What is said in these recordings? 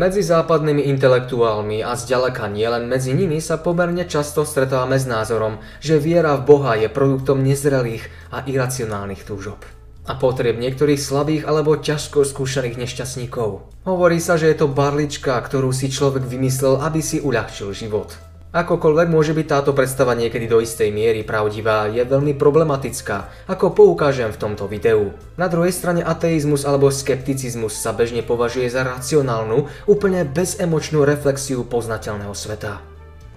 Medzi západnými intelektuálmi a zďaleka nielen medzi nimi sa pomerne často stretávame s názorom, že viera v Boha je produktom nezrelých a iracionálnych túžob a potrieb niektorých slabých alebo ťažko skúšaných nešťastníkov. Hovorí sa, že je to barlička, ktorú si človek vymyslel, aby si uľahčil život. Akokoľvek môže byť táto predstava niekedy do istej miery pravdivá, je veľmi problematická, ako poukážem v tomto videu. Na druhej strane ateizmus alebo skepticizmus sa bežne považuje za racionálnu, úplne bezemočnú reflexiu poznateľného sveta.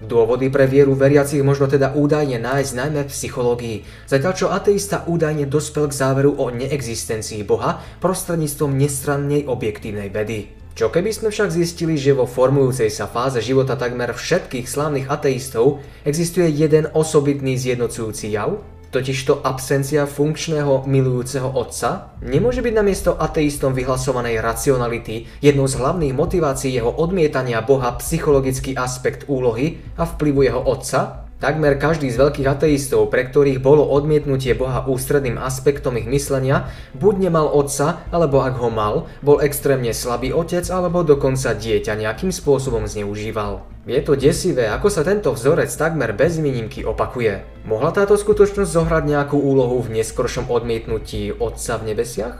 Dôvody pre vieru veriacich možno teda údajne nájsť najmä v psychológii, zatiaľ čo ateista údajne dospel k záveru o neexistencii Boha prostredníctvom nestrannej objektívnej vedy. Čo keby sme však zistili, že vo formujúcej sa fáze života takmer všetkých slávnych ateistov existuje jeden osobitný zjednocujúci jav? Totižto absencia funkčného milujúceho otca nemôže byť namiesto ateistom vyhlasovanej racionality jednou z hlavných motivácií jeho odmietania Boha psychologický aspekt úlohy a vplyvu jeho otca? Takmer každý z veľkých ateistov, pre ktorých bolo odmietnutie Boha ústredným aspektom ich myslenia, buď nemal otca, alebo ak ho mal, bol extrémne slabý otec, alebo dokonca dieťa nejakým spôsobom zneužíval. Je to desivé, ako sa tento vzorec takmer bez výnimky opakuje. Mohla táto skutočnosť zohrať nejakú úlohu v neskoršom odmietnutí Otca v nebesiach?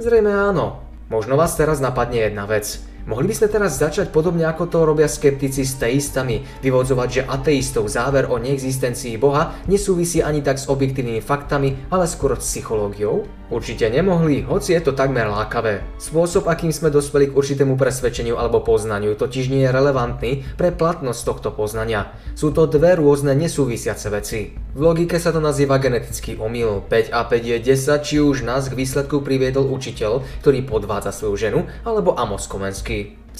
Zrejme áno. Možno vás teraz napadne jedna vec. Mohli by sme teraz začať podobne ako to robia skeptici s teistami, vyvodzovať, že ateistov záver o neexistencii Boha nesúvisí ani tak s objektívnymi faktami, ale skôr s psychológiou? Určite nemohli, hoci je to takmer lákavé. Spôsob, akým sme dospeli k určitému presvedčeniu alebo poznaniu, totiž nie je relevantný pre platnosť tohto poznania. Sú to dve rôzne nesúvisiace veci. V logike sa to nazýva genetický omyl. 5 a 5 je 10, či už nás k výsledku priviedol učiteľ, ktorý podvádza svoju ženu, alebo Amos Komenský.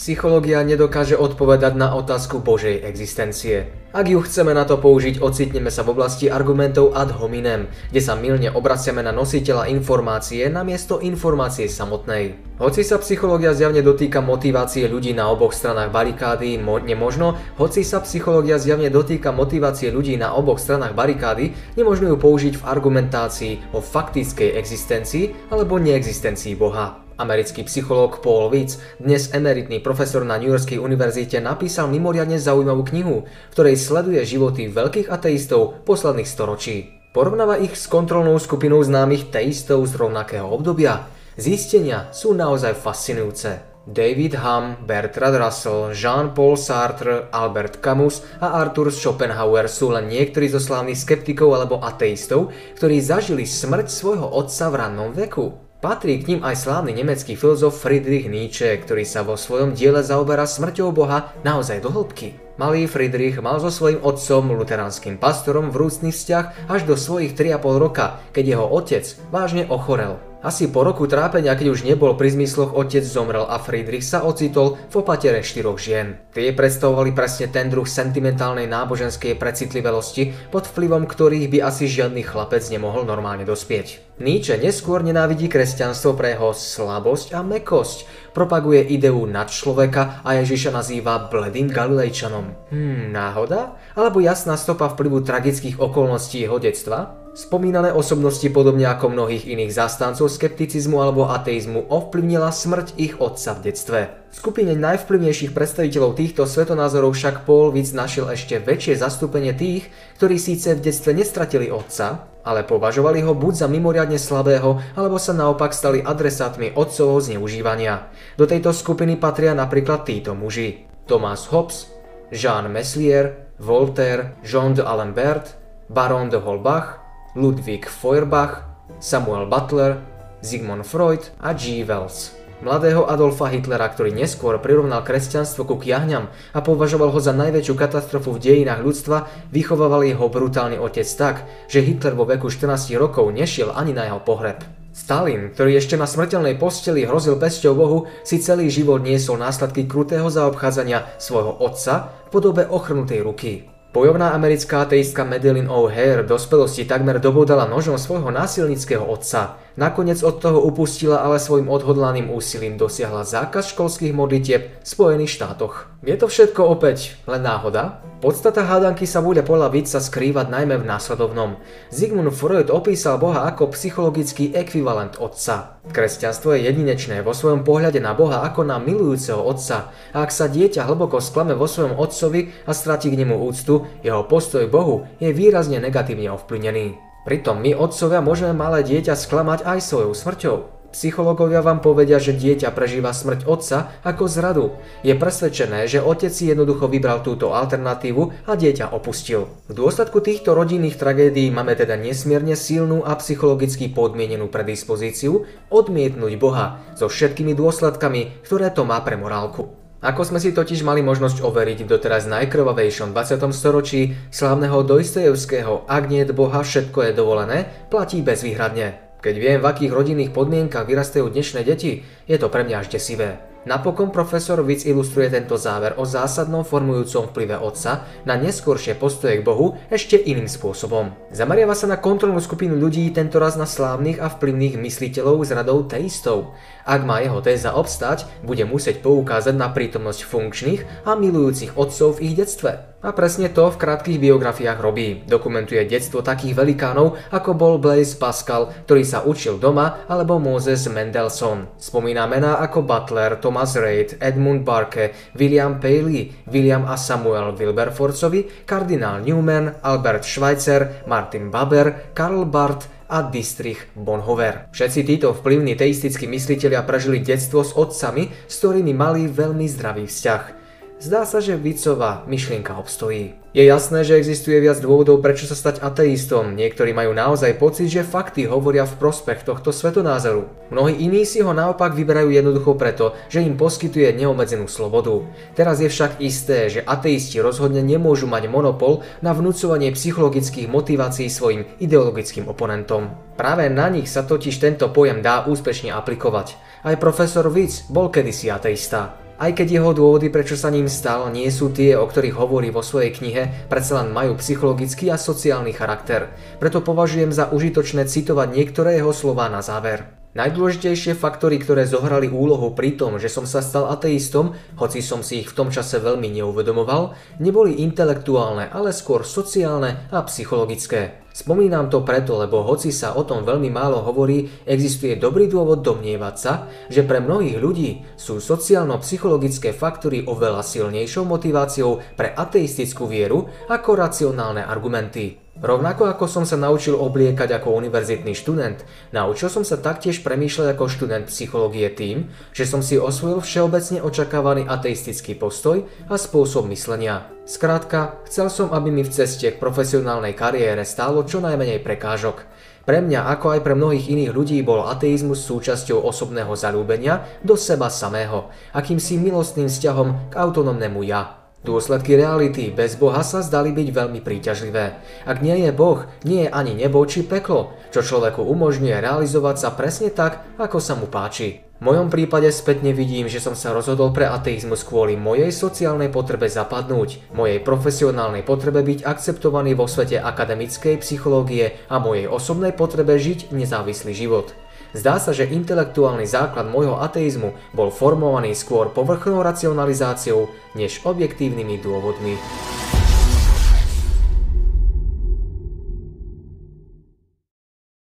Psychológia nedokáže odpovedať na otázku Božej existencie. Ak ju chceme na to použiť, ocitneme sa v oblasti argumentov ad hominem, kde sa milne obraciame na nositeľa informácie namiesto informácie samotnej. Hoci sa psychológia zjavne dotýka motivácie ľudí na oboch stranách barikády, mo- nemožno, hoci sa psychológia zjavne dotýka motivácie ľudí na oboch stranách barikády, nemožno ju použiť v argumentácii o faktickej existencii alebo neexistencii Boha. Americký psychológ Paul Witz, dnes emeritný profesor na New Yorkskej univerzite, napísal mimoriadne zaujímavú knihu, v ktorej sleduje životy veľkých ateistov posledných storočí. Porovnáva ich s kontrolnou skupinou známych teistov z rovnakého obdobia. Zistenia sú naozaj fascinujúce. David Hume, Bertrand Russell, Jean-Paul Sartre, Albert Camus a Arthur Schopenhauer sú len niektorí zo slávnych skeptikov alebo ateistov, ktorí zažili smrť svojho otca v rannom veku. Patrí k ním aj slávny nemecký filozof Friedrich Nietzsche, ktorý sa vo svojom diele zaoberá smrťou Boha naozaj do hĺbky. Malý Friedrich mal so svojím otcom, luteránskym pastorom, vrúcný vzťah až do svojich 3,5 roka, keď jeho otec vážne ochorel. Asi po roku trápenia, keď už nebol pri zmysloch, otec zomrel a Friedrich sa ocitol v opatere štyroch žien. Tie predstavovali presne ten druh sentimentálnej náboženskej precitlivelosti, pod vplyvom ktorých by asi žiadny chlapec nemohol normálne dospieť. Nietzsche neskôr nenávidí kresťanstvo pre jeho slabosť a mekosť, propaguje ideu nad človeka a Ježiša nazýva bledým galilejčanom. Hmm, náhoda? Alebo jasná stopa vplyvu tragických okolností jeho detstva? Spomínané osobnosti podobne ako mnohých iných zástancov skepticizmu alebo ateizmu ovplyvnila smrť ich otca v detstve. V skupine najvplyvnejších predstaviteľov týchto svetonázorov však Paul Witz našiel ešte väčšie zastúpenie tých, ktorí síce v detstve nestratili otca, ale považovali ho buď za mimoriadne slabého, alebo sa naopak stali adresátmi otcovho zneužívania. Do tejto skupiny patria napríklad títo muži. Thomas Hobbes, Jean Meslier, Voltaire, Jean de Alembert, Baron de Holbach, Ludwig Feuerbach, Samuel Butler, Sigmund Freud a G. Wells. Mladého Adolfa Hitlera, ktorý neskôr prirovnal kresťanstvo ku kiahňam a považoval ho za najväčšiu katastrofu v dejinách ľudstva, vychovával jeho brutálny otec tak, že Hitler vo veku 14 rokov nešiel ani na jeho pohreb. Stalin, ktorý ešte na smrteľnej posteli hrozil pesťou Bohu, si celý život niesol následky krutého zaobchádzania svojho otca v podobe ochrnutej ruky. Bojovná americká ateistka Madeline O'Hare v dospelosti takmer dobodala nožom svojho násilnického otca. Nakoniec od toho upustila, ale svojim odhodlaným úsilím dosiahla zákaz školských modlitieb v Spojených štátoch. Je to všetko opäť len náhoda? Podstata hádanky sa bude podľa Vitsa skrývať najmä v následovnom. Sigmund Freud opísal Boha ako psychologický ekvivalent otca. Kresťanstvo je jedinečné vo svojom pohľade na Boha ako na milujúceho otca a ak sa dieťa hlboko sklame vo svojom otcovi a stratí k nemu úctu, jeho postoj Bohu je výrazne negatívne ovplyvnený. Pritom my otcovia môžeme malé dieťa sklamať aj svojou smrťou. Psychológovia vám povedia, že dieťa prežíva smrť otca ako zradu. Je presvedčené, že otec si jednoducho vybral túto alternatívu a dieťa opustil. V dôsledku týchto rodinných tragédií máme teda nesmierne silnú a psychologicky podmienenú predispozíciu odmietnúť Boha so všetkými dôsledkami, ktoré to má pre morálku. Ako sme si totiž mali možnosť overiť v doteraz najkrvavejšom 20. storočí slávneho Dostojevského Ak nie Boha, všetko je dovolené, platí bezvýhradne. Keď viem, v akých rodinných podmienkach vyrastajú dnešné deti, je to pre mňa až desivé. Napokon profesor Vic ilustruje tento záver o zásadnom formujúcom vplyve otca na neskôršie postoje k Bohu ešte iným spôsobom. Zameriava sa na kontrolnú skupinu ľudí, tentoraz na slávnych a vplyvných mysliteľov z radou teistov. Ak má jeho téza obstať, bude musieť poukázať na prítomnosť funkčných a milujúcich otcov v ich detstve. A presne to v krátkých biografiách robí. Dokumentuje detstvo takých velikánov, ako bol Blaise Pascal, ktorý sa učil doma, alebo Moses Mendelssohn. Spomína mená ako Butler, Thomas Reid, Edmund Barke, William Paley, William a Samuel Wilberforcovi, kardinál Newman, Albert Schweitzer, Martin Baber, Karl Barth, a Dietrich Bonhoeffer. Všetci títo vplyvní teistickí mysliteľia prežili detstvo s otcami, s ktorými mali veľmi zdravý vzťah. Zdá sa, že Vicová myšlienka obstojí. Je jasné, že existuje viac dôvodov, prečo sa stať ateistom. Niektorí majú naozaj pocit, že fakty hovoria v prospech tohto svetonázoru. Mnohí iní si ho naopak vyberajú jednoducho preto, že im poskytuje neobmedzenú slobodu. Teraz je však isté, že ateisti rozhodne nemôžu mať monopol na vnúcovanie psychologických motivácií svojim ideologickým oponentom. Práve na nich sa totiž tento pojem dá úspešne aplikovať. Aj profesor Vic bol kedysi ateista. Aj keď jeho dôvody, prečo sa ním stal, nie sú tie, o ktorých hovorí vo svojej knihe, predsa len majú psychologický a sociálny charakter. Preto považujem za užitočné citovať niektoré jeho slová na záver. Najdôležitejšie faktory, ktoré zohrali úlohu pri tom, že som sa stal ateistom, hoci som si ich v tom čase veľmi neuvedomoval, neboli intelektuálne, ale skôr sociálne a psychologické. Spomínam to preto, lebo hoci sa o tom veľmi málo hovorí, existuje dobrý dôvod domnievať sa, že pre mnohých ľudí sú sociálno-psychologické faktory oveľa silnejšou motiváciou pre ateistickú vieru ako racionálne argumenty. Rovnako ako som sa naučil obliekať ako univerzitný študent, naučil som sa taktiež premýšľať ako študent psychológie tým, že som si osvojil všeobecne očakávaný ateistický postoj a spôsob myslenia. Skrátka, chcel som, aby mi v ceste k profesionálnej kariére stálo čo najmenej prekážok. Pre mňa, ako aj pre mnohých iných ľudí, bol ateizmus súčasťou osobného zalúbenia do seba samého, akýmsi milostným vzťahom k autonómnemu ja. Dôsledky reality bez Boha sa zdali byť veľmi príťažlivé. Ak nie je Boh, nie je ani nebo či peklo, čo človeku umožňuje realizovať sa presne tak, ako sa mu páči. V mojom prípade spätne vidím, že som sa rozhodol pre ateizmus kvôli mojej sociálnej potrebe zapadnúť, mojej profesionálnej potrebe byť akceptovaný vo svete akademickej psychológie a mojej osobnej potrebe žiť nezávislý život. Zdá sa, že intelektuálny základ môjho ateizmu bol formovaný skôr povrchnou racionalizáciou než objektívnymi dôvodmi.